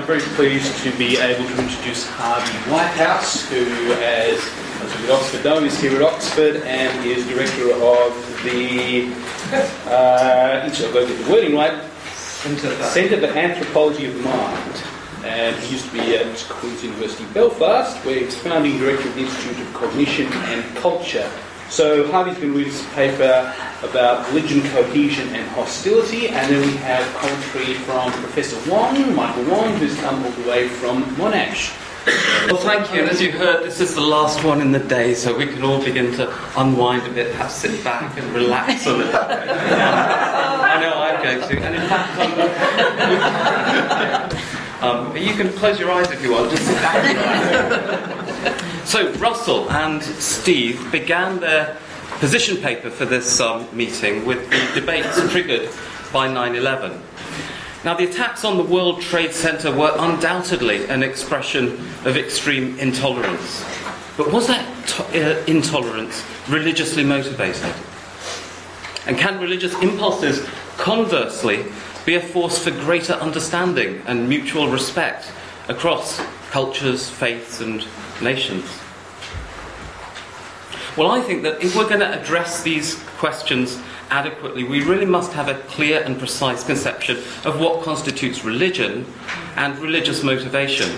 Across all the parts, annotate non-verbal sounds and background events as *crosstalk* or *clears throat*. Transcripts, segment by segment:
I'm very pleased to be able to introduce Harvey Whitehouse, who, as most of the Oxford know, is here at Oxford and is director of the, uh, each of get the wording right, Centre for Anthropology of Mind. And he used to be at Queen's University Belfast, where he's founding director of the Institute of Cognition and Culture. So Harvey's going to read us a paper about religion, cohesion and hostility, and then we have commentary from Professor Wong, Michael Wong, who's come all the way from Monash. Well, thank you. And as you heard, this is the last one in the day, so we can all begin to unwind a bit, perhaps sit back and relax a little. I know I'm going to. And in fact, um, you can close your eyes if you want, just sit back. So, Russell and Steve began their position paper for this um, meeting with the debates triggered by 9 11. Now, the attacks on the World Trade Center were undoubtedly an expression of extreme intolerance. But was that to- uh, intolerance religiously motivated? And can religious impulses, conversely, be a force for greater understanding and mutual respect across cultures, faiths, and nations? Well, I think that if we're going to address these questions adequately, we really must have a clear and precise conception of what constitutes religion and religious motivation.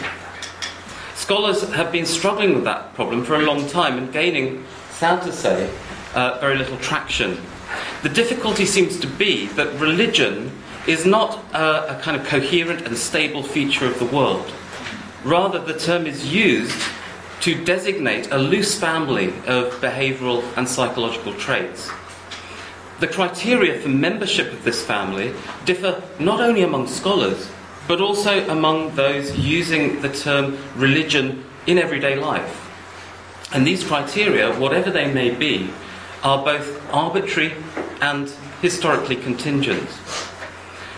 Scholars have been struggling with that problem for a long time and gaining, sad to say, uh, very little traction. The difficulty seems to be that religion is not a, a kind of coherent and stable feature of the world. Rather, the term is used to designate a loose family of behavioral and psychological traits. The criteria for membership of this family differ not only among scholars, but also among those using the term religion in everyday life. And these criteria, whatever they may be, are both arbitrary and historically contingent.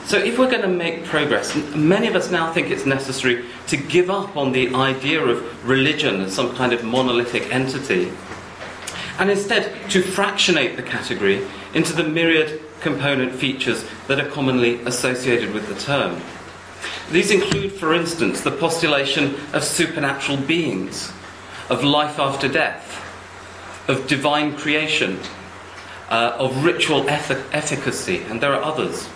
So, if we're going to make progress, many of us now think it's necessary to give up on the idea of religion as some kind of monolithic entity, and instead to fractionate the category into the myriad component features that are commonly associated with the term. These include, for instance, the postulation of supernatural beings, of life after death, of divine creation, uh, of ritual efficacy, and there are others.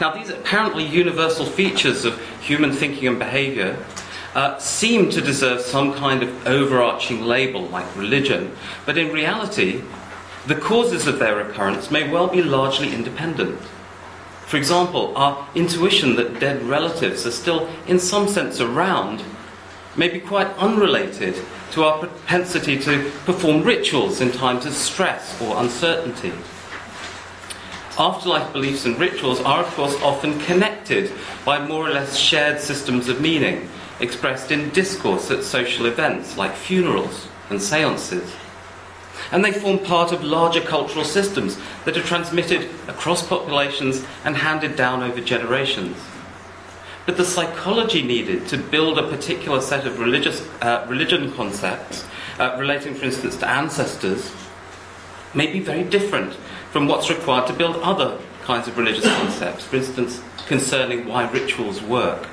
Now, these apparently universal features of human thinking and behaviour uh, seem to deserve some kind of overarching label like religion, but in reality, the causes of their occurrence may well be largely independent. For example, our intuition that dead relatives are still, in some sense, around may be quite unrelated to our propensity to perform rituals in times of stress or uncertainty. Afterlife beliefs and rituals are, of course, often connected by more or less shared systems of meaning, expressed in discourse at social events like funerals and seances. And they form part of larger cultural systems that are transmitted across populations and handed down over generations. But the psychology needed to build a particular set of religious, uh, religion concepts, uh, relating, for instance, to ancestors, may be very different from what's required to build other kinds of religious concepts, for instance, concerning why rituals work.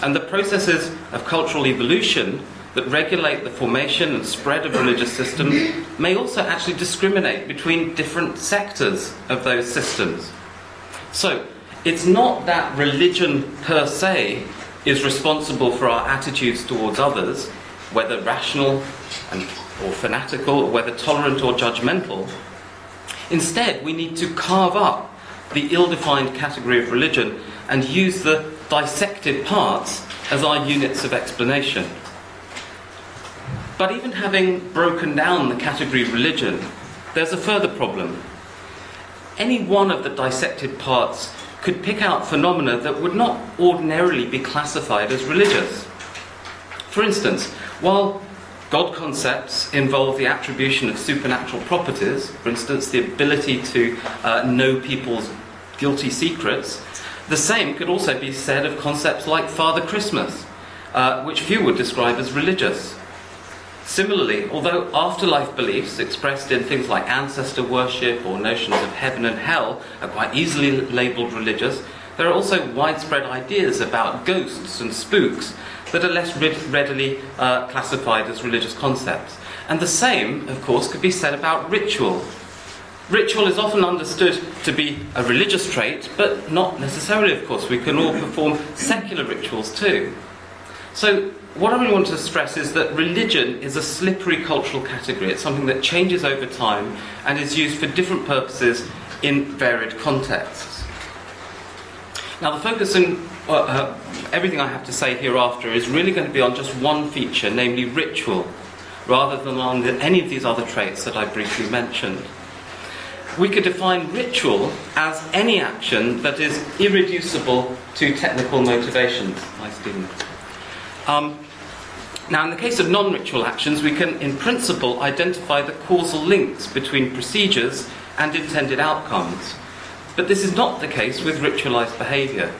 And the processes of cultural evolution that regulate the formation and spread of religious systems may also actually discriminate between different sectors of those systems. So, it's not that religion per se is responsible for our attitudes towards others, whether rational and, or fanatical, or whether tolerant or judgmental, Instead, we need to carve up the ill defined category of religion and use the dissected parts as our units of explanation. But even having broken down the category of religion, there's a further problem. Any one of the dissected parts could pick out phenomena that would not ordinarily be classified as religious. For instance, while God concepts involve the attribution of supernatural properties, for instance, the ability to uh, know people's guilty secrets. The same could also be said of concepts like Father Christmas, uh, which few would describe as religious. Similarly, although afterlife beliefs expressed in things like ancestor worship or notions of heaven and hell are quite easily labelled religious, there are also widespread ideas about ghosts and spooks that are less readily uh, classified as religious concepts. And the same, of course, could be said about ritual. Ritual is often understood to be a religious trait, but not necessarily, of course. We can all perform secular rituals too. So, what I really want to stress is that religion is a slippery cultural category. It's something that changes over time and is used for different purposes in varied contexts. Now, the focus in uh, everything I have to say hereafter is really going to be on just one feature, namely ritual, rather than on the, any of these other traits that I briefly mentioned. We could define ritual as any action that is irreducible to technical motivations. Hi, Stephen. Um, now, in the case of non ritual actions, we can, in principle, identify the causal links between procedures and intended outcomes. But this is not the case with ritualized behavior.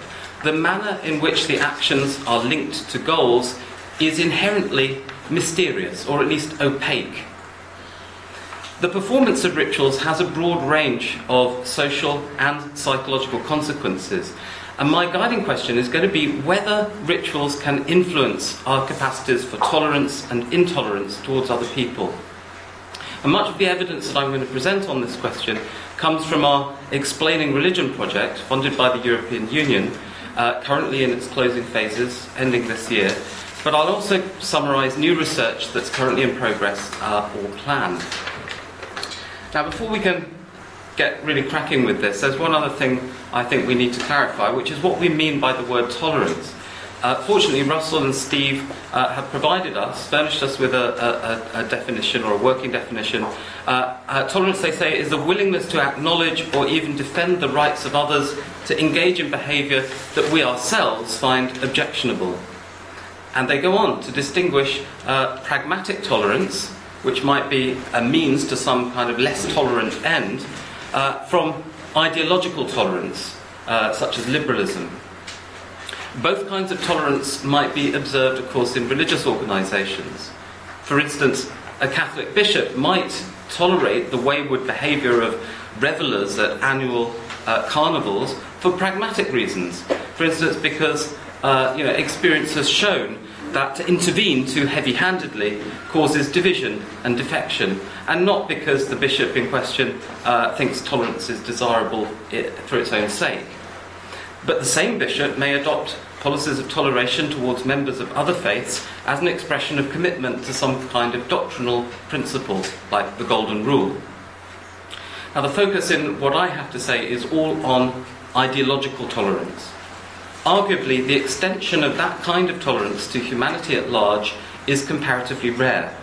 The manner in which the actions are linked to goals is inherently mysterious, or at least opaque. The performance of rituals has a broad range of social and psychological consequences, and my guiding question is going to be whether rituals can influence our capacities for tolerance and intolerance towards other people. And much of the evidence that I'm going to present on this question comes from our Explaining Religion project, funded by the European Union, uh, currently in its closing phases, ending this year. But I'll also summarise new research that's currently in progress uh, or planned. Now, before we can get really cracking with this, there's one other thing I think we need to clarify, which is what we mean by the word tolerance. Uh, fortunately, Russell and Steve uh, have provided us, furnished us with a, a, a definition or a working definition. Uh, uh, tolerance, they say, is the willingness to acknowledge or even defend the rights of others to engage in behaviour that we ourselves find objectionable. And they go on to distinguish uh, pragmatic tolerance, which might be a means to some kind of less tolerant end, uh, from ideological tolerance, such as liberalism. Both kinds of tolerance might be observed, of course, in religious organisations. For instance, a Catholic bishop might tolerate the wayward behaviour of revellers at annual uh, carnivals for pragmatic reasons. For instance, because uh, you know, experience has shown that to intervene too heavy handedly causes division and defection, and not because the bishop in question uh, thinks tolerance is desirable for its own sake. But the same bishop may adopt policies of toleration towards members of other faiths as an expression of commitment to some kind of doctrinal principle, like the Golden Rule. Now, the focus in what I have to say is all on ideological tolerance. Arguably, the extension of that kind of tolerance to humanity at large is comparatively rare.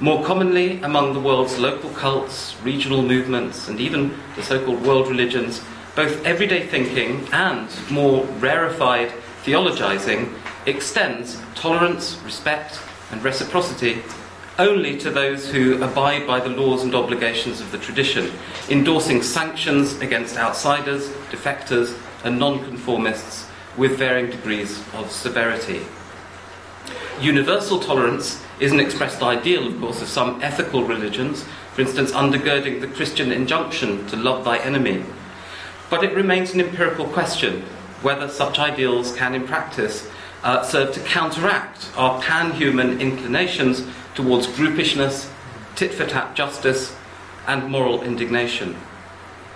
More commonly, among the world's local cults, regional movements, and even the so called world religions, both everyday thinking and more rarefied theologizing extends tolerance, respect, and reciprocity only to those who abide by the laws and obligations of the tradition, endorsing sanctions against outsiders, defectors, and nonconformists with varying degrees of severity. Universal tolerance is an expressed ideal, of course, of some ethical religions, for instance, undergirding the Christian injunction to love thy enemy. But it remains an empirical question whether such ideals can, in practice, uh, serve to counteract our pan human inclinations towards groupishness, tit for tat justice, and moral indignation.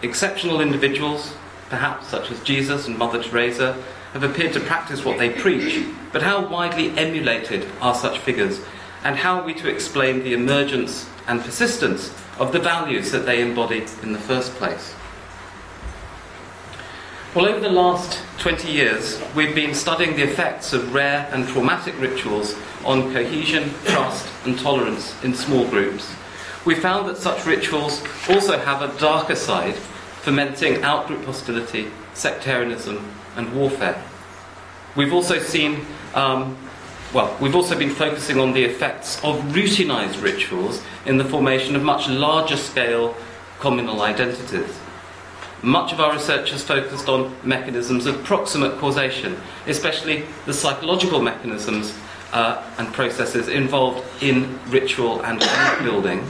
Exceptional individuals, perhaps such as Jesus and Mother Teresa, have appeared to practice what they preach, but how widely emulated are such figures, and how are we to explain the emergence and persistence of the values that they embody in the first place? Well, over the last 20 years, we've been studying the effects of rare and traumatic rituals on cohesion, trust, and tolerance in small groups. We found that such rituals also have a darker side, fomenting outgroup hostility, sectarianism, and warfare. We've also seen, um, well, we've also been focusing on the effects of routinized rituals in the formation of much larger scale communal identities. Much of our research has focused on mechanisms of proximate causation, especially the psychological mechanisms uh, and processes involved in ritual and building.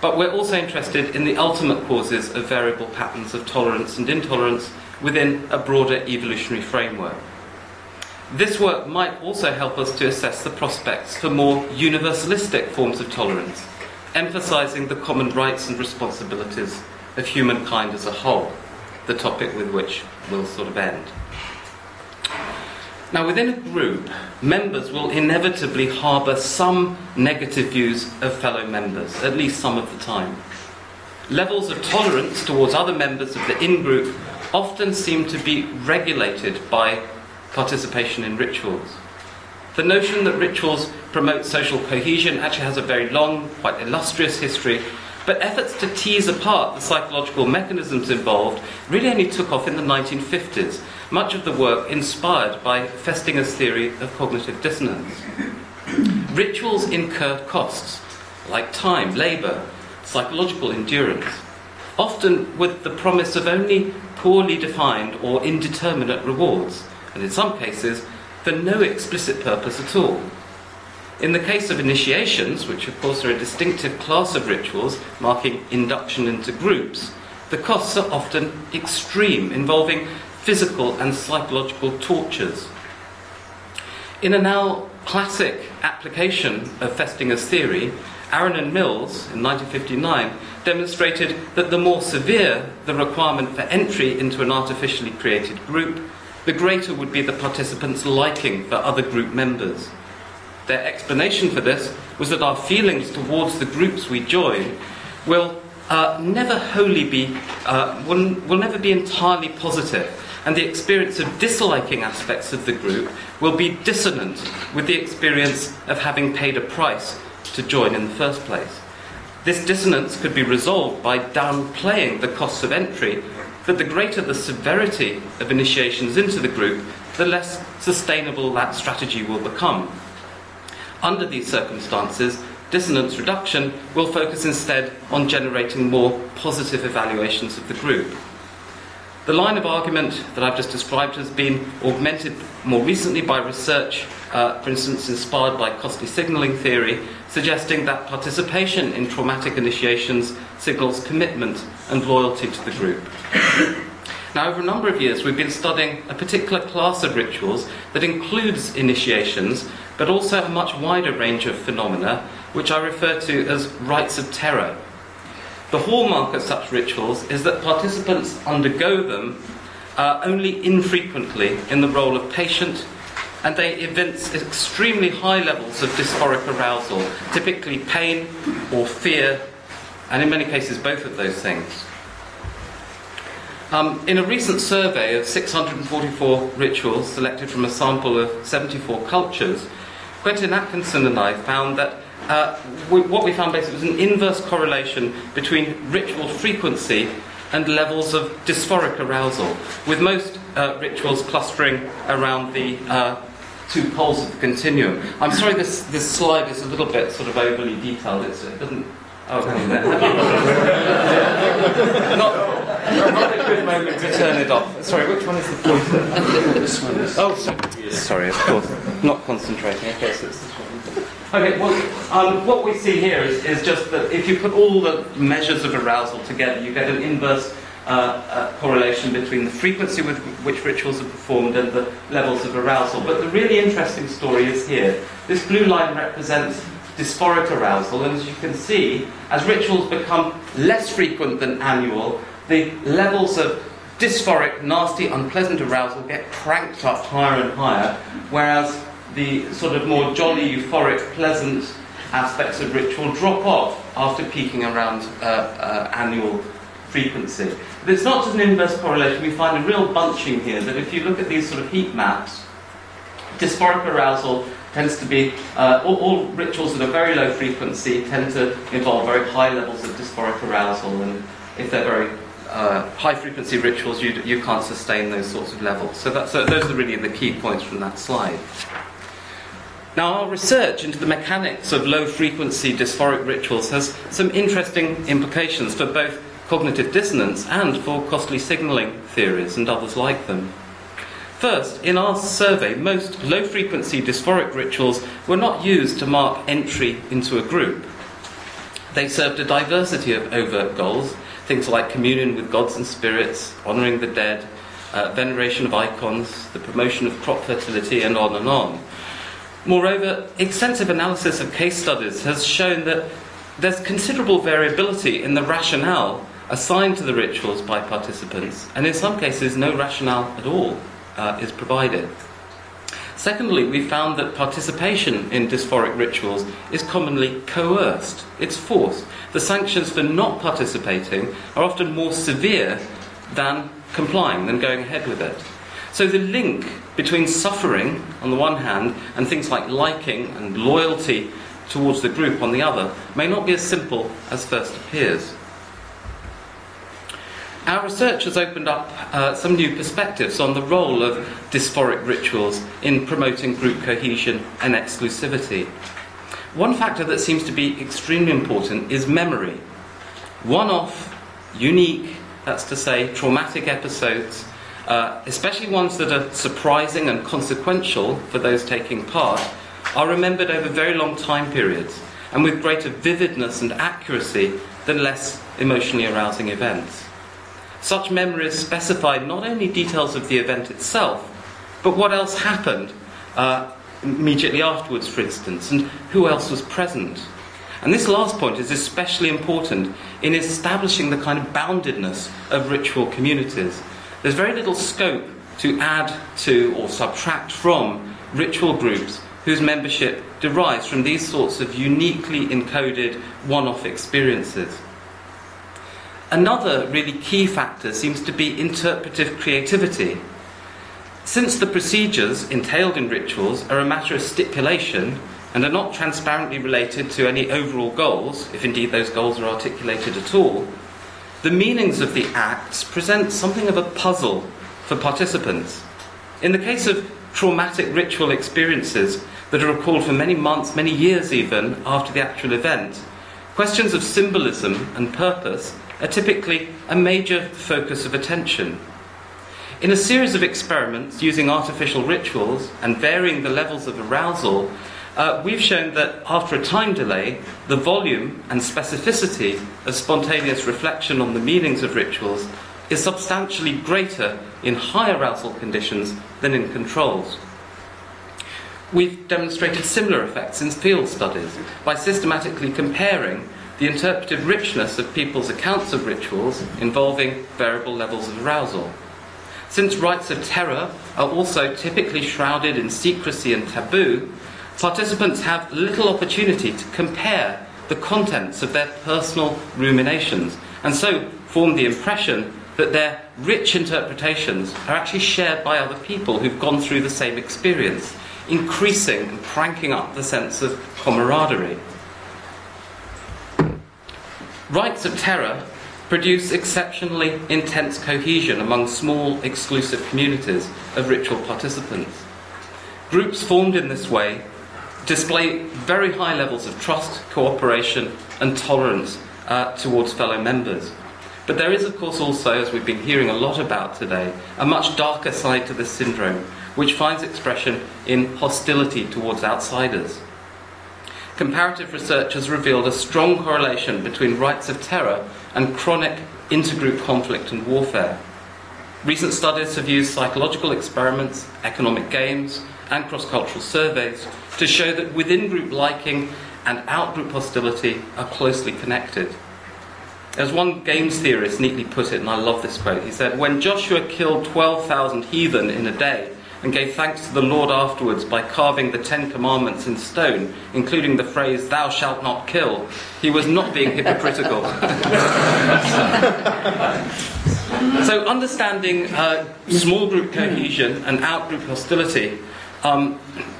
But we're also interested in the ultimate causes of variable patterns of tolerance and intolerance, within a broader evolutionary framework. This work might also help us to assess the prospects for more universalistic forms of tolerance, emphasizing the common rights and responsibilities of humankind as a whole, the topic with which we'll sort of end. Now, within a group, members will inevitably harbour some negative views of fellow members, at least some of the time. Levels of tolerance towards other members of the in group often seem to be regulated by participation in rituals. The notion that rituals promote social cohesion actually has a very long, quite illustrious history, but efforts to tease apart the psychological mechanisms involved really only took off in the 1950s, much of the work inspired by Festinger's theory of cognitive dissonance. *clears throat* Rituals incur costs, like time, labour, psychological endurance, often with the promise of only poorly defined or indeterminate rewards and in some cases, for no explicit purpose at all. In the case of initiations, which of course are a distinctive class of rituals marking induction into groups, the costs are often extreme, involving physical and psychological tortures. In a now classic application of Festinger's theory, Aron and Mills in 1959 demonstrated that the more severe the requirement for entry into an artificially created group, the greater would be the participants' liking for other group members. Their explanation for this was that our feelings towards the groups we join will uh, never wholly be, uh, will, will never be entirely positive, and the experience of disliking aspects of the group will be dissonant with the experience of having paid a price to join in the first place. This dissonance could be resolved by downplaying the costs of entry but the greater the severity of initiations into the group, the less sustainable that strategy will become. Under these circumstances, dissonance reduction will focus instead on generating more positive evaluations of the group. The line of argument that I've just described has been augmented more recently by research, uh, for instance, inspired by costly signalling theory, suggesting that participation in traumatic initiations signals commitment and loyalty to the group. Now, over a number of years, we've been studying a particular class of rituals that includes initiations, but also a much wider range of phenomena, which I refer to as rites of terror, the hallmark of such rituals is that participants undergo them uh, only infrequently in the role of patient, and they evince extremely high levels of dysphoric arousal, typically pain or fear, and in many cases, both of those things. Um, in a recent survey of 644 rituals selected from a sample of 74 cultures, Quentin Atkinson and I found that uh, we, what we found basically was an inverse correlation between ritual frequency and levels of dysphoric arousal, with most uh, rituals clustering around the uh, two poles of the continuum. I'm sorry, this, this slide is a little bit sort of overly detailed. It's, it doesn't. Oh, *laughs* not, not a good moment to turn it off. Sorry, which one is the pointer? this one is. Oh, sorry. sorry, of course. Not concentrating. Okay, so it's this one. Okay, well, um, what we see here is, is, just that if you put all the measures of arousal together, you get an inverse uh, uh, correlation between the frequency with which rituals are performed and the levels of arousal. But the really interesting story is here. This blue line represents dysphoric arousal, and as you can see, as rituals become less frequent than annual, the levels of dysphoric, nasty, unpleasant arousal get cranked up higher and higher, whereas the sort of more jolly, euphoric, pleasant aspects of ritual drop off after peaking around uh, uh, annual frequency. But it's not just an inverse correlation, we find a real bunching here that if you look at these sort of heat maps, dysphoric arousal tends to be, uh, all, all, rituals at a very low frequency tend to involve very high levels of dysphoric arousal, and if they're very uh, high frequency rituals, you, you can't sustain those sorts of levels. So, that's, so those are really the key points from that slide. Now, our research into the mechanics of low frequency dysphoric rituals has some interesting implications for both cognitive dissonance and for costly signalling theories and others like them. First, in our survey, most low frequency dysphoric rituals were not used to mark entry into a group. They served a diversity of overt goals, things like communion with gods and spirits, honouring the dead, uh, veneration of icons, the promotion of crop fertility, and on and on. Moreover, extensive analysis of case studies has shown that there's considerable variability in the rationale assigned to the rituals by participants, and in some cases, no rationale at all uh, is provided. Secondly, we found that participation in dysphoric rituals is commonly coerced, it's forced. The sanctions for not participating are often more severe than complying, than going ahead with it. So the link between suffering on the one hand and things like liking and loyalty towards the group on the other may not be as simple as first appears. Our research has opened up uh, some new perspectives on the role of dysphoric rituals in promoting group cohesion and exclusivity. One factor that seems to be extremely important is memory. One off, unique, that's to say, traumatic episodes, uh, especially ones that are surprising and consequential for those taking part, are remembered over very long time periods and with greater vividness and accuracy than less emotionally arousing events. Such memories specify not only details of the event itself, but what else happened uh, immediately afterwards, for instance, and who else was present. And this last point is especially important in establishing the kind of boundedness of ritual communities. There's very little scope to add to or subtract from ritual groups whose membership derives from these sorts of uniquely encoded one off experiences. Another really key factor seems to be interpretive creativity. Since the procedures entailed in rituals are a matter of stipulation and are not transparently related to any overall goals, if indeed those goals are articulated at all, the meanings of the acts present something of a puzzle for participants. In the case of traumatic ritual experiences that are recalled for many months, many years even, after the actual event, questions of symbolism and purpose are typically a major focus of attention. In a series of experiments using artificial rituals and varying the levels of arousal, uh, we've shown that after a time delay, the volume and specificity of spontaneous reflection on the meanings of rituals is substantially greater in high arousal conditions than in controls. We've demonstrated similar effects in field studies by systematically comparing the interpretive richness of people's accounts of rituals involving variable levels of arousal. Since rites of terror are also typically shrouded in secrecy and taboo, participants have little opportunity to compare the contents of their personal ruminations and so form the impression that their rich interpretations are actually shared by other people who've gone through the same experience, increasing and cranking up the sense of camaraderie. Rites of terror produce exceptionally intense cohesion among small, exclusive communities of ritual participants. Groups formed in this way display very high levels of trust, cooperation, and tolerance uh, towards fellow members. But there is, of course, also, as we've been hearing a lot about today, a much darker side to this syndrome, which finds expression in hostility towards outsiders comparative research has revealed a strong correlation between rites of terror and chronic intergroup conflict and warfare. Recent studies have used psychological experiments, economic games, and cross cultural surveys to show that within group liking and out group hostility are closely connected. As one games theorist neatly put it, and I love this quote, he said, When Joshua killed 12,000 heathen in a day, and gave thanks to the Lord afterwards by carving the Ten Commandments in stone, including the phrase, Thou shalt not kill. He was not being hypocritical. *laughs* so, understanding uh, small group cohesion and out group hostility um,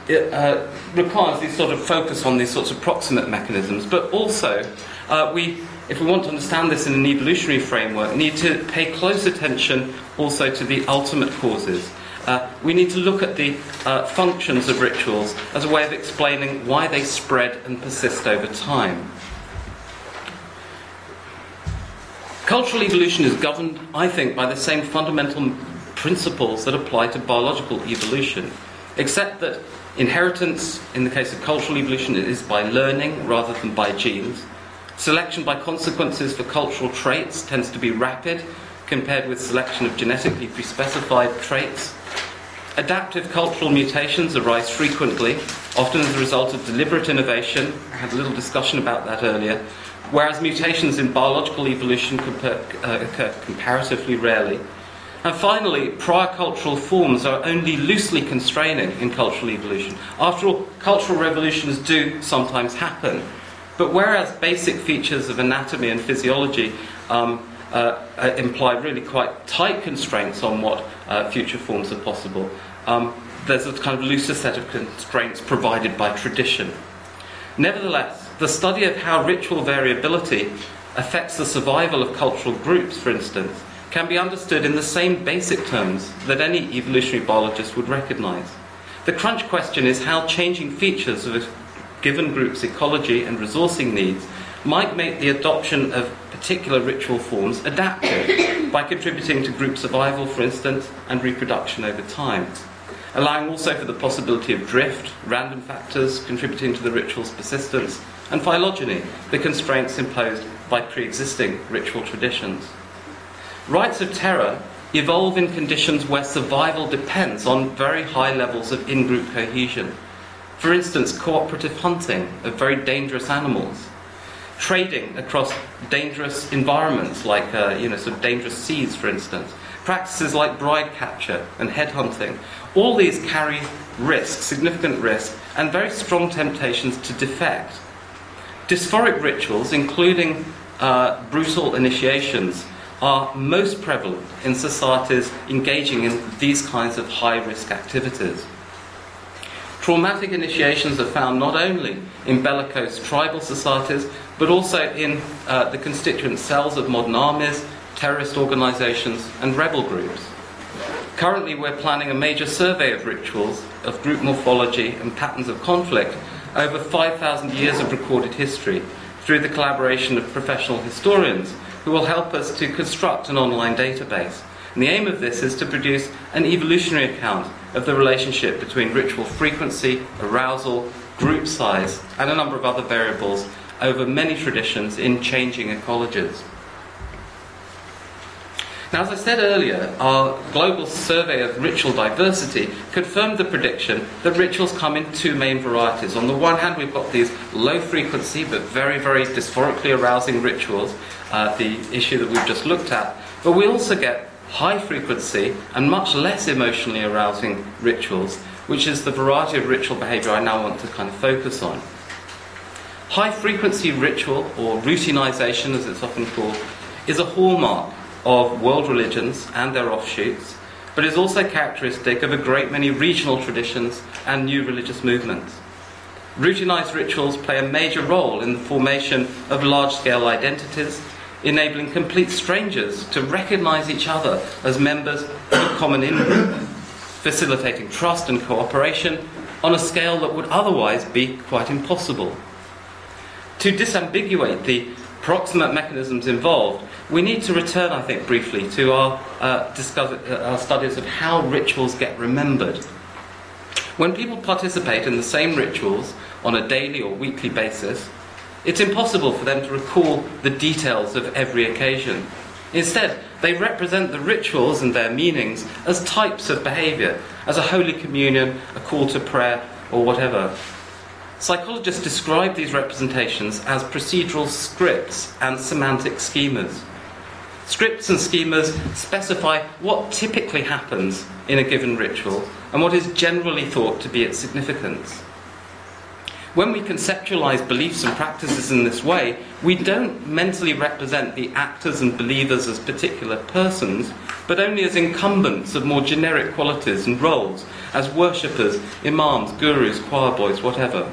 it, uh, requires this sort of focus on these sorts of proximate mechanisms, but also uh, we if we want to understand this in an evolutionary framework, need to pay close attention also to the ultimate causes. Uh, we need to look at the uh, functions of rituals as a way of explaining why they spread and persist over time. Cultural evolution is governed, I think, by the same fundamental principles that apply to biological evolution, except that inheritance, in the case of cultural evolution, is by learning rather than by genes. Selection by consequences for cultural traits tends to be rapid compared with selection of genetically pre-specified traits. Adaptive cultural mutations arise frequently, often as a result of deliberate innovation. I had a little discussion about that earlier. Whereas mutations in biological evolution uh, occur comparatively rarely. And finally, prior cultural forms are only loosely constraining in cultural evolution. After all, cultural revolutions do sometimes happen. But whereas basic features of anatomy and physiology um, uh, imply really quite tight constraints on what uh, future forms are possible, um, there's a kind of looser set of constraints provided by tradition. Nevertheless, the study of how ritual variability affects the survival of cultural groups, for instance, can be understood in the same basic terms that any evolutionary biologist would recognize. The crunch question is how changing features of a given group's ecology and resourcing needs might make the adoption of particular ritual forms adaptive by contributing to group survival, for instance, and reproduction over time. Allowing also for the possibility of drift, random factors contributing to the ritual's persistence, and phylogeny, the constraints imposed by pre existing ritual traditions. Rites of terror evolve in conditions where survival depends on very high levels of in group cohesion. For instance, cooperative hunting of very dangerous animals, trading across dangerous environments like uh, you know, sort of dangerous seas, for instance, practices like bride capture and headhunting. All these carry risk, significant risk, and very strong temptations to defect. Dysphoric rituals, including uh, brutal initiations, are most prevalent in societies engaging in these kinds of high risk activities. Traumatic initiations are found not only in bellicose tribal societies, but also in uh, the constituent cells of modern armies, terrorist organizations, and rebel groups. Currently, we're planning a major survey of rituals, of group morphology, and patterns of conflict over 5,000 years of recorded history through the collaboration of professional historians who will help us to construct an online database. And the aim of this is to produce an evolutionary account of the relationship between ritual frequency, arousal, group size, and a number of other variables over many traditions in changing ecologies. Now, as I said earlier, our global survey of ritual diversity confirmed the prediction that rituals come in two main varieties. On the one hand, we've got these low frequency but very, very dysphorically arousing rituals, uh, the issue that we've just looked at, but we also get high frequency and much less emotionally arousing rituals, which is the variety of ritual behavior I now want to kind of focus on. High frequency ritual, or routinization as it's often called, is a hallmark of world religions and their offshoots, but is also characteristic of a great many regional traditions and new religious movements. Routinized rituals play a major role in the formation of large scale identities, enabling complete strangers to recognize each other as members of a common in group, facilitating trust and cooperation on a scale that would otherwise be quite impossible. To disambiguate the proximate mechanisms involved, we need to return, I think, briefly to our, uh, discuss, uh, our studies of how rituals get remembered. When people participate in the same rituals on a daily or weekly basis, it's impossible for them to recall the details of every occasion. Instead, they represent the rituals and their meanings as types of behaviour, as a Holy Communion, a call to prayer, or whatever. Psychologists describe these representations as procedural scripts and semantic schemas. Scripts and schemas specify what typically happens in a given ritual and what is generally thought to be its significance. When we conceptualize beliefs and practices in this way, we don't mentally represent the actors and believers as particular persons, but only as incumbents of more generic qualities and roles, as worshippers, imams, gurus, choir boys, whatever.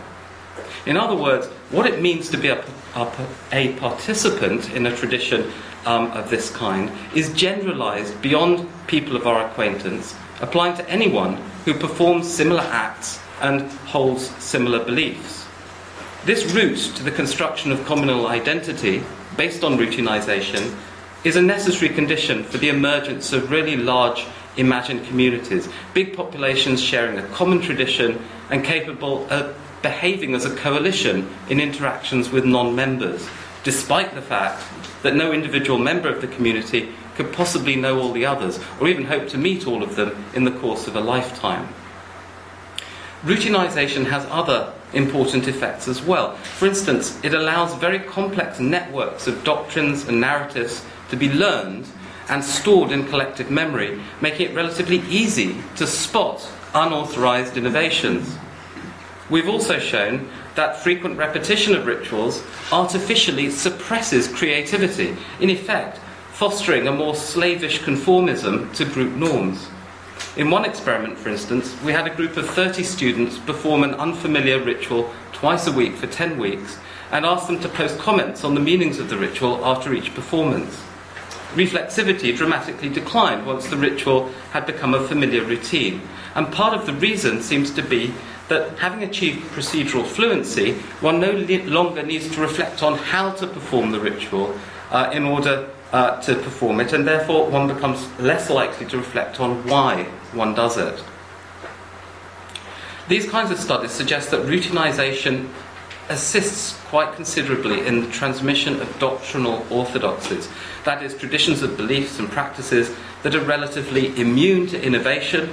In other words, what it means to be a, a, a participant in a tradition um, of this kind is generalized beyond people of our acquaintance, applying to anyone who performs similar acts and holds similar beliefs. This route to the construction of communal identity, based on routinization, is a necessary condition for the emergence of really large imagined communities, big populations sharing a common tradition and capable of behaving as a coalition in interactions with non members, despite the fact that no individual member of the community could possibly know all the others, or even hope to meet all of them in the course of a lifetime. Routinization has other important effects as well. For instance, it allows very complex networks of doctrines and narratives to be learned and stored in collective memory, making it relatively easy to spot unauthorized innovations. We've also shown that frequent repetition of rituals artificially suppresses creativity, in effect, fostering a more slavish conformism to group norms. In one experiment, for instance, we had a group of 30 students perform an unfamiliar ritual twice a week for 10 weeks and asked them to post comments on the meanings of the ritual after each performance reflexivity dramatically declined once the ritual had become a familiar routine. And part of the reason seems to be that having achieved procedural fluency, one no longer needs to reflect on how to perform the ritual uh, in order uh, to perform it, and therefore one becomes less likely to reflect on why one does it. These kinds of studies suggest that routinization assists quite considerably in the transmission of doctrinal orthodoxies, that is, traditions of beliefs and practices that are relatively immune to innovation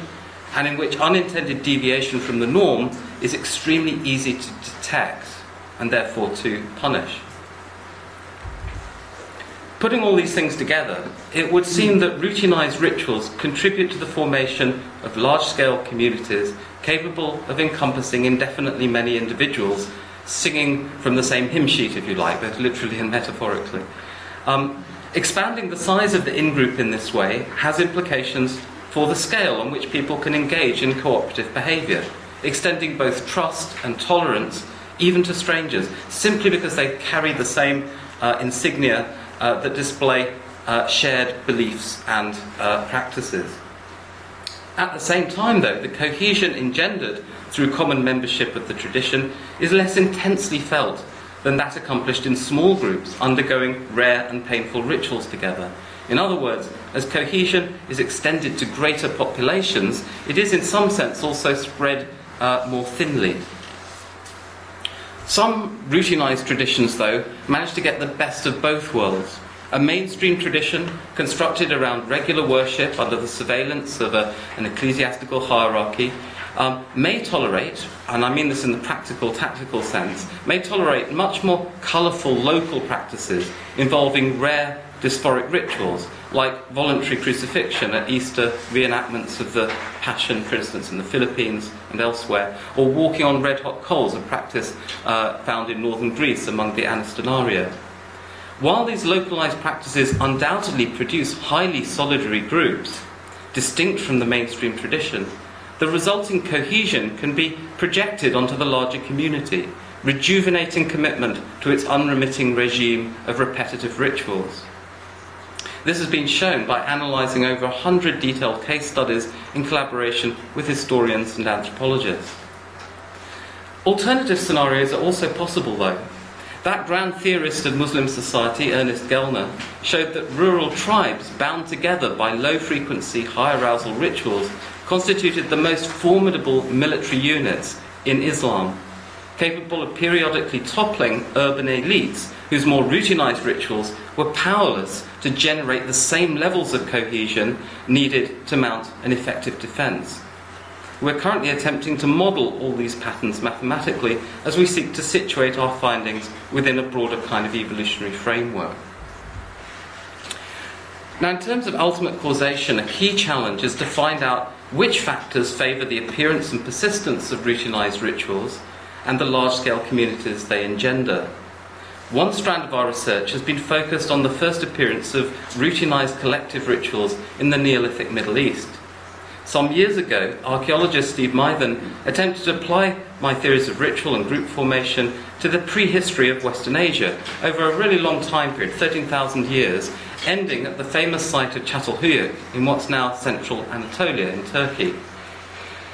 and in which unintended deviation from the norm is extremely easy to detect and therefore to punish. Putting all these things together, it would seem that routinized rituals contribute to the formation of large scale communities capable of encompassing indefinitely many individuals singing from the same hymn sheet, if you like, both literally and metaphorically. Um, expanding the size of the in group in this way has implications for the scale on which people can engage in cooperative behaviour, extending both trust and tolerance even to strangers, simply because they carry the same uh, insignia uh, that display uh, shared beliefs and uh, practices. At the same time, though, the cohesion engendered through common membership of the tradition is less intensely felt than that accomplished in small groups undergoing rare and painful rituals together. In other words, as cohesion is extended to greater populations, it is in some sense also spread uh, more thinly. Some routinized traditions, though, manage to get the best of both worlds. A mainstream tradition constructed around regular worship under the surveillance of a, an ecclesiastical hierarchy um, may tolerate, and I mean this in the practical, tactical sense, may tolerate much more colourful local practices involving rare dysphoric rituals, like voluntary crucifixion at Easter reenactments of the Passion, for instance, in the Philippines and elsewhere, or walking on red hot coals, a practice uh, found in northern Greece among the Anastenaria. While these localized practices undoubtedly produce highly solidary groups, distinct from the mainstream tradition, the resulting cohesion can be projected onto the larger community, rejuvenating commitment to its unremitting regime of repetitive rituals. This has been shown by analysing over 100 detailed case studies in collaboration with historians and anthropologists. Alternative scenarios are also possible, though. That grand theorist of Muslim society, Ernest Gellner, showed that rural tribes bound together by low frequency, high arousal rituals constituted the most formidable military units in Islam, capable of periodically toppling urban elites whose more routinized rituals were powerless to generate the same levels of cohesion needed to mount an effective defense. We're currently attempting to model all these patterns mathematically as we seek to situate our findings within a broader kind of evolutionary framework. Now, in terms of ultimate causation, a key challenge is to find out which factors favour the appearance and persistence of routinized rituals and the large scale communities they engender. One strand of our research has been focused on the first appearance of routinized collective rituals in the Neolithic Middle East. Some years ago, archaeologist Steve Mithen attempted to apply my theories of ritual and group formation to the prehistory of Western Asia over a really long time period, 13,000 years, ending at the famous site of Çatalhöyük in what's now central Anatolia in Turkey.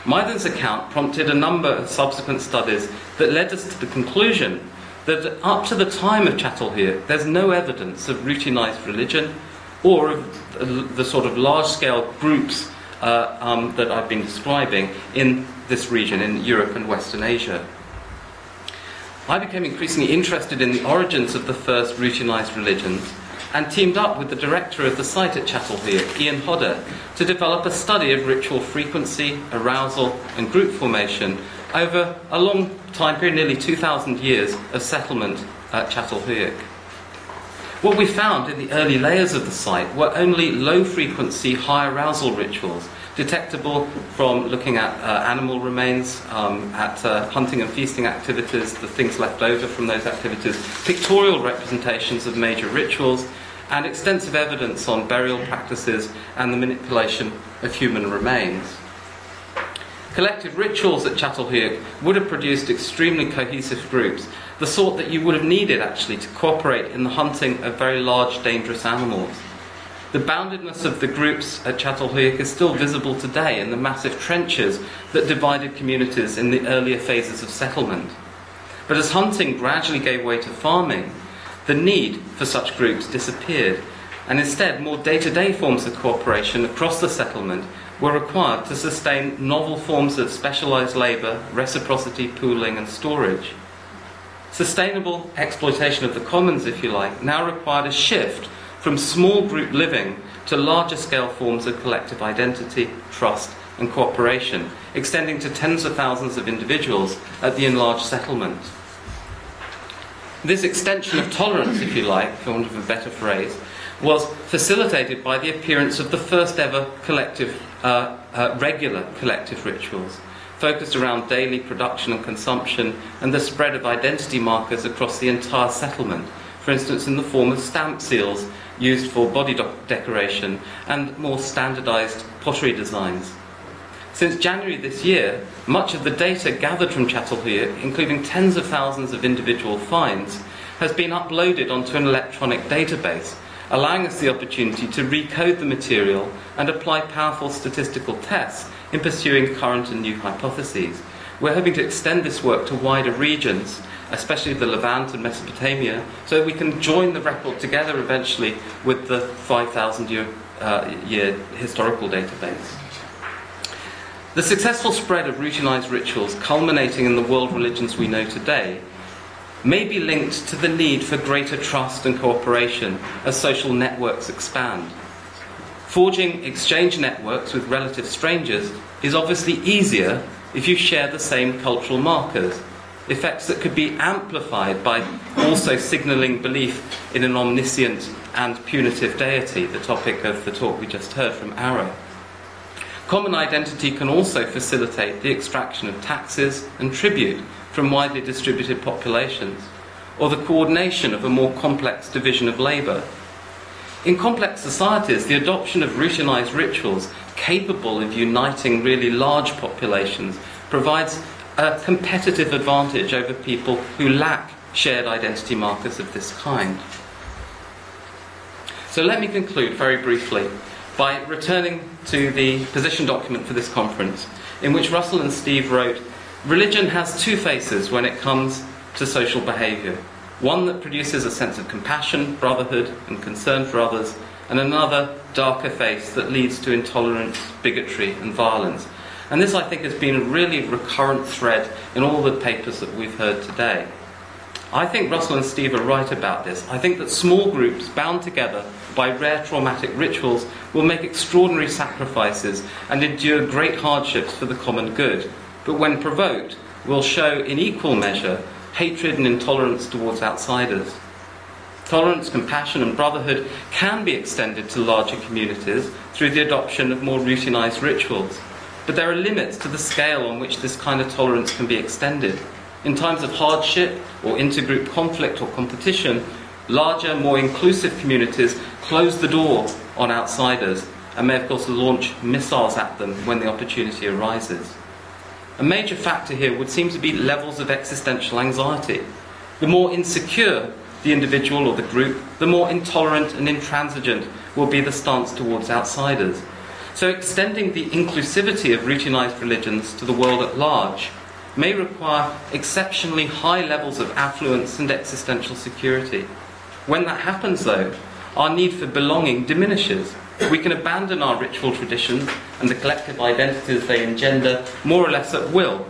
Mithen's account prompted a number of subsequent studies that led us to the conclusion that up to the time of Çatalhöyük, there's no evidence of routinized religion or of the sort of large scale groups uh, um, that I've been describing in this region, in Europe and Western Asia. I became increasingly interested in the origins of the first routinized religions and teamed up with the director of the site at Çatalhöyük, Ian Hodder, to develop a study of ritual frequency, arousal, and group formation over a long time period, nearly 2,000 years of settlement at Çatalhöyük. What we found in the early layers of the site were only low frequency, high arousal rituals detectable from looking at uh, animal remains, um, at uh, hunting and feasting activities, the things left over from those activities, pictorial representations of major rituals, and extensive evidence on burial practices and the manipulation of human remains. Collective rituals at Çatalhöyük would have produced extremely cohesive groups, the sort that you would have needed actually to cooperate in the hunting of very large, dangerous animals. The boundedness of the groups at Çatalhöyük is still visible today in the massive trenches that divided communities in the earlier phases of settlement. But as hunting gradually gave way to farming, the need for such groups disappeared, and instead more day to day forms of cooperation across the settlement were required to sustain novel forms of specialised labour, reciprocity, pooling, and storage. Sustainable exploitation of the commons, if you like, now required a shift from small group living to larger scale forms of collective identity, trust, and cooperation, extending to tens of thousands of individuals at the enlarged settlement. This extension of tolerance, if you like, for want of a better phrase, was facilitated by the appearance of the first ever collective, uh, uh, regular collective rituals, focused around daily production and consumption and the spread of identity markers across the entire settlement, for instance, in the form of stamp seals used for body decoration and more standardized pottery designs. Since January this year, much of the data gathered from Çatalhöyük, including tens of thousands of individual finds, has been uploaded onto an electronic database, allowing us the opportunity to recode the material and apply powerful statistical tests in pursuing current and new hypotheses. We're hoping to extend this work to wider regions especially the Levant and Mesopotamia, so we can join the record together eventually with the 5,000 year, uh, year historical database. The successful spread of routinized rituals, culminating in the world religions we know today, may be linked to the need for greater trust and cooperation as social networks expand. Forging exchange networks with relative strangers is obviously easier if you share the same cultural markers effects that could be amplified by also signalling belief in an omniscient and punitive deity, the topic of the talk we just heard from Ara. Common identity can also facilitate the extraction of taxes and tribute from widely distributed populations, or the coordination of a more complex division of labour. In complex societies, the adoption of routinized rituals capable of uniting really large populations provides a competitive advantage over people who lack shared identity markers of this kind. So let me conclude very briefly by returning to the position document for this conference, in which Russell and Steve wrote Religion has two faces when it comes to social behaviour one that produces a sense of compassion, brotherhood, and concern for others, and another darker face that leads to intolerance, bigotry, and violence. And this, I think, has been a really recurrent thread in all the papers that we've heard today. I think Russell and Steve are right about this. I think that small groups bound together by rare traumatic rituals will make extraordinary sacrifices and endure great hardships for the common good, but when provoked, will show in equal measure hatred and intolerance towards outsiders. Tolerance, compassion, and brotherhood can be extended to larger communities through the adoption of more routinized rituals. But there are limits to the scale on which this kind of tolerance can be extended. In times of hardship or intergroup conflict or competition, larger, more inclusive communities close the door on outsiders and may, of course, launch missiles at them when the opportunity arises. A major factor here would seem to be levels of existential anxiety. The more insecure the individual or the group, the more intolerant and intransigent will be the stance towards outsiders. So, extending the inclusivity of routinized religions to the world at large may require exceptionally high levels of affluence and existential security. When that happens, though, our need for belonging diminishes. We can abandon our ritual traditions and the collective identities they engender more or less at will,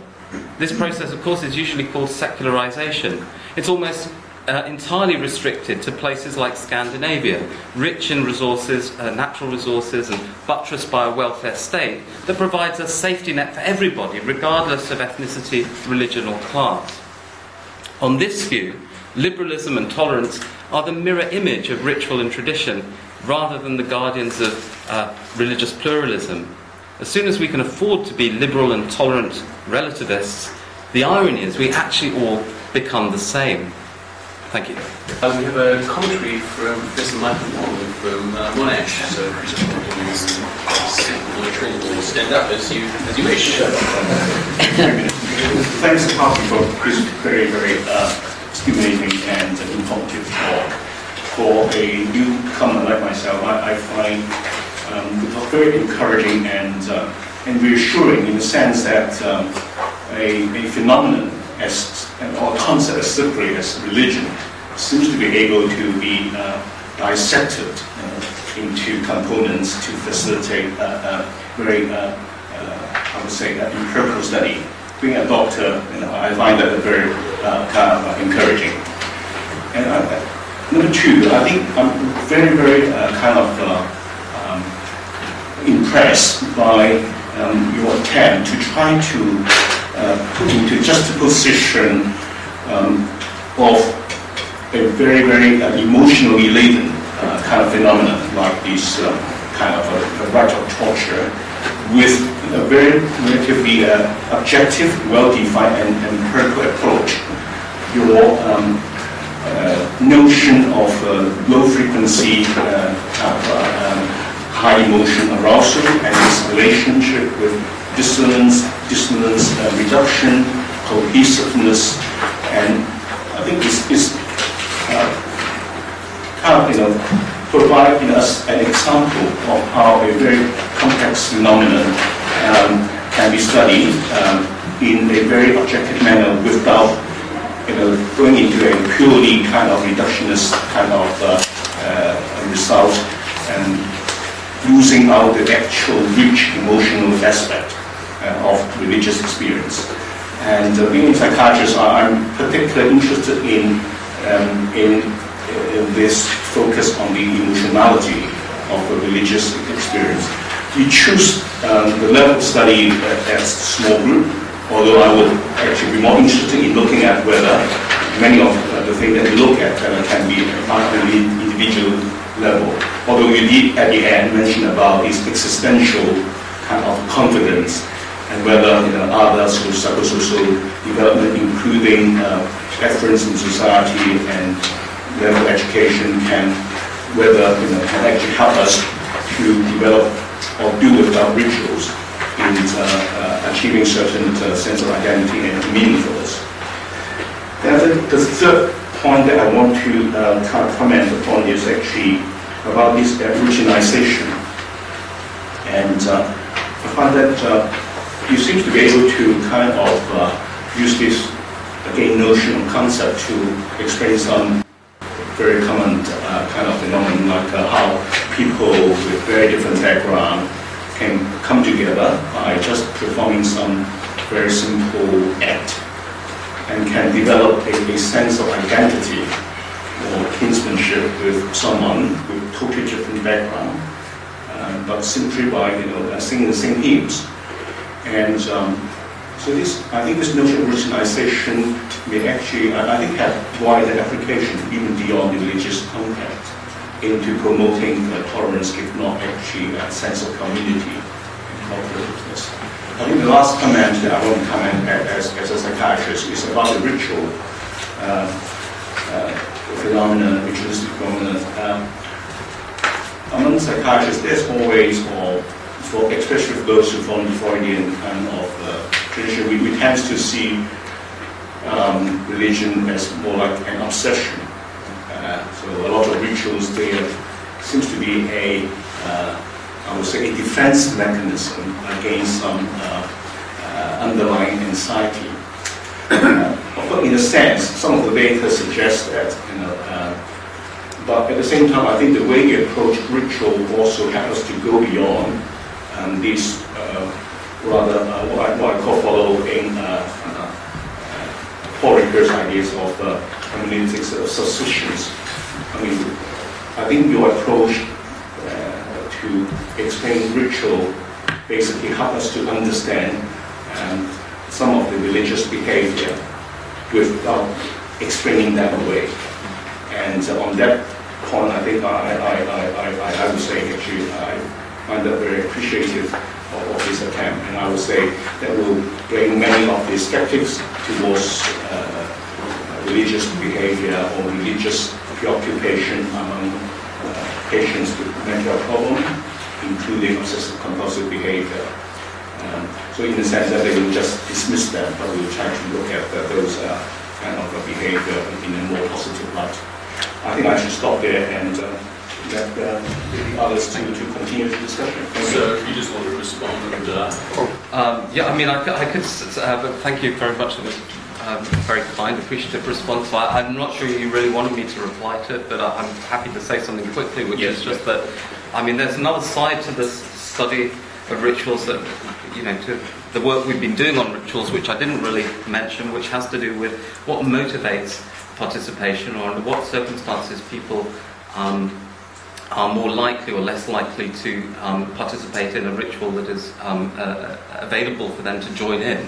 This process, of course, is usually called secularization. It's almost uh, entirely restricted to places like Scandinavia, rich in resources, uh, natural resources, and buttressed by a welfare state that provides a safety net for everybody, regardless of ethnicity, religion, or class. On this view, liberalism and tolerance are the mirror image of ritual and tradition, rather than the guardians of uh, religious pluralism. As soon as we can afford to be liberal and tolerant relativists, the irony is we actually all become the same. Thank you. Uh, we have a commentary from Professor Michael Wong from uh, Monash. So please stand up as you as you wish. Thanks, Party, for this very, very uh, stimulating and informative talk. For a newcomer like myself, I, I find um, very encouraging and uh, and reassuring in the sense that um, a, a phenomenon as or concept as separate as religion seems to be able to be uh, dissected uh, into components to facilitate a, very, uh, uh, I would say, empirical study. Being a doctor, you know, I find that very uh, kind of encouraging. And number two, I think I'm very, very kind of um, impressed by um, your attempt to try to uh, put into juxtaposition um, of a very, very uh, emotionally laden uh, kind of phenomenon like this uh, kind of a, a rite of torture with a very relatively uh, objective, well-defined and, and empirical approach. Your um, uh, notion of low frequency, um, high emotion arousal and its relationship with dissonance, dissonance reduction, cohesiveness, and I think this is uh, you know, provide us an example of how a very complex phenomenon um, can be studied um, in a very objective manner without you know, going into a purely kind of reductionist kind of uh, uh, result and losing out the actual rich emotional aspect uh, of religious experience. And uh, being a psychiatrist, I'm particularly interested in um, in, in, this focus on the emotionality of a religious experience. We choose um, the level study as small group, although I would actually be more interested in looking at whether many of the things that we look at can be at the individual level. Although you did at the end mention about this existential kind of confidence and whether you know, others who psychosocial development, including uh, preference in society and level education can whether you know, can actually help us to develop or do without rituals in uh, uh, achieving certain uh, sense of identity and meaningfulness. And the, the third point that I want to kind of comment upon is actually about this routinization. And I find that you seem to be able to kind of use this again notion or concept to explain some very common uh, kind of phenomenon like uh, how people with very different background can come together by just performing some very simple act and can develop a, a sense of identity or kinsmanship with someone with totally different background, uh, but simply by you know singing the same hymns. And um, so this, I think this notion of routinization may actually, I, think, have wider application even beyond religious context into promoting tolerance, if not actually a sense of community and cooperativeness. I think the last comment that I want to comment as, as a psychiatrist is about the ritual uh, uh, phenomenon, ritualistic phenomenon. Um, among psychiatrists, there's always, or for especially for those who follow the Freudian kind of uh, tradition, we, we tend to see um, religion as more like an obsession. Uh, so a lot of rituals there seems to be a, uh, I would say, a defense mechanism against some uh, uh underlying anxiety. Uh, but in a sense, some of the data suggest that, you know, uh, but at the same time, I think the way we approach ritual also helps to go beyond um, these rather uh, what, I, what I call following uh, uh, Paul Ricoeur's ideas of uh, hermeneutics of suspicions. I mean, I think your approach uh, to explain ritual basically help us to understand um, some of the religious behavior without explaining them away. And on that point, I think I, I, I, I, I would say actually I find that very appreciative of, of this attempt. And I would say that will bring many of the skeptics towards uh, religious behavior or religious preoccupation among uh, patients with mental problem, including obsessive compulsive behavior. Um, so in the sense that they will just dismiss them, but we will try to look at uh, those uh, kind of behavior in a more positive light. I think I should stop there and uh, let uh, the others to, to continue the discussion. Thank you. So you just want to respond and uh, Um, yeah, I mean, I, could- I could, uh, but thank you very much for this um, very kind, appreciative response. I, I'm not sure you really wanted me to reply to it, but I, I'm happy to say something quickly, which Yes, is just that, I mean, there's another side to this study of rituals that, you know, to the work we've been doing on rituals, which I didn't really mention, which has to do with what motivates participation or under what circumstances people um, are more likely or less likely to um, participate in a ritual that is um, uh, available for them to join in.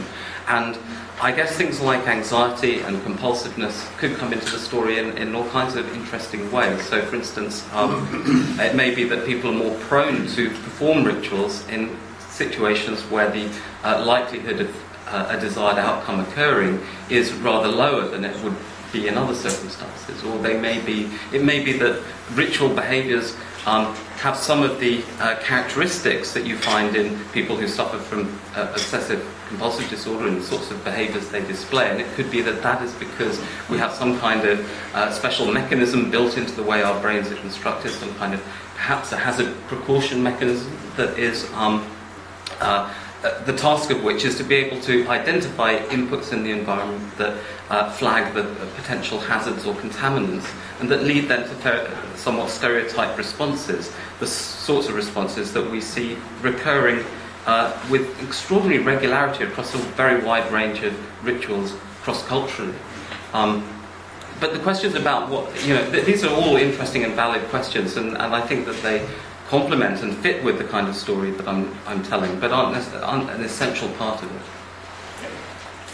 And I guess things like anxiety and compulsiveness could come into the story in, in all kinds of interesting ways. So, for instance, um, *coughs* it may be that people are more prone to perform rituals in situations where the uh, likelihood of uh, a desired outcome occurring is rather lower than it would be in other circumstances, or they may be. It may be that ritual behaviours um, have some of the uh, characteristics that you find in people who suffer from uh, obsessive compulsive disorder and the sorts of behaviours they display. And it could be that that is because we have some kind of uh, special mechanism built into the way our brains are constructed, some kind of perhaps a hazard precaution mechanism that is. Um, uh, the task of which is to be able to identify inputs in the environment that uh, flag the uh, potential hazards or contaminants and that lead then to ter- somewhat stereotyped responses, the sorts of responses that we see recurring uh, with extraordinary regularity across a very wide range of rituals cross-culturally. Um, but the questions about what, you know, th- these are all interesting and valid questions, and, and I think that they complement and fit with the kind of story that I'm, I'm telling, but aren't, aren't an essential part of it.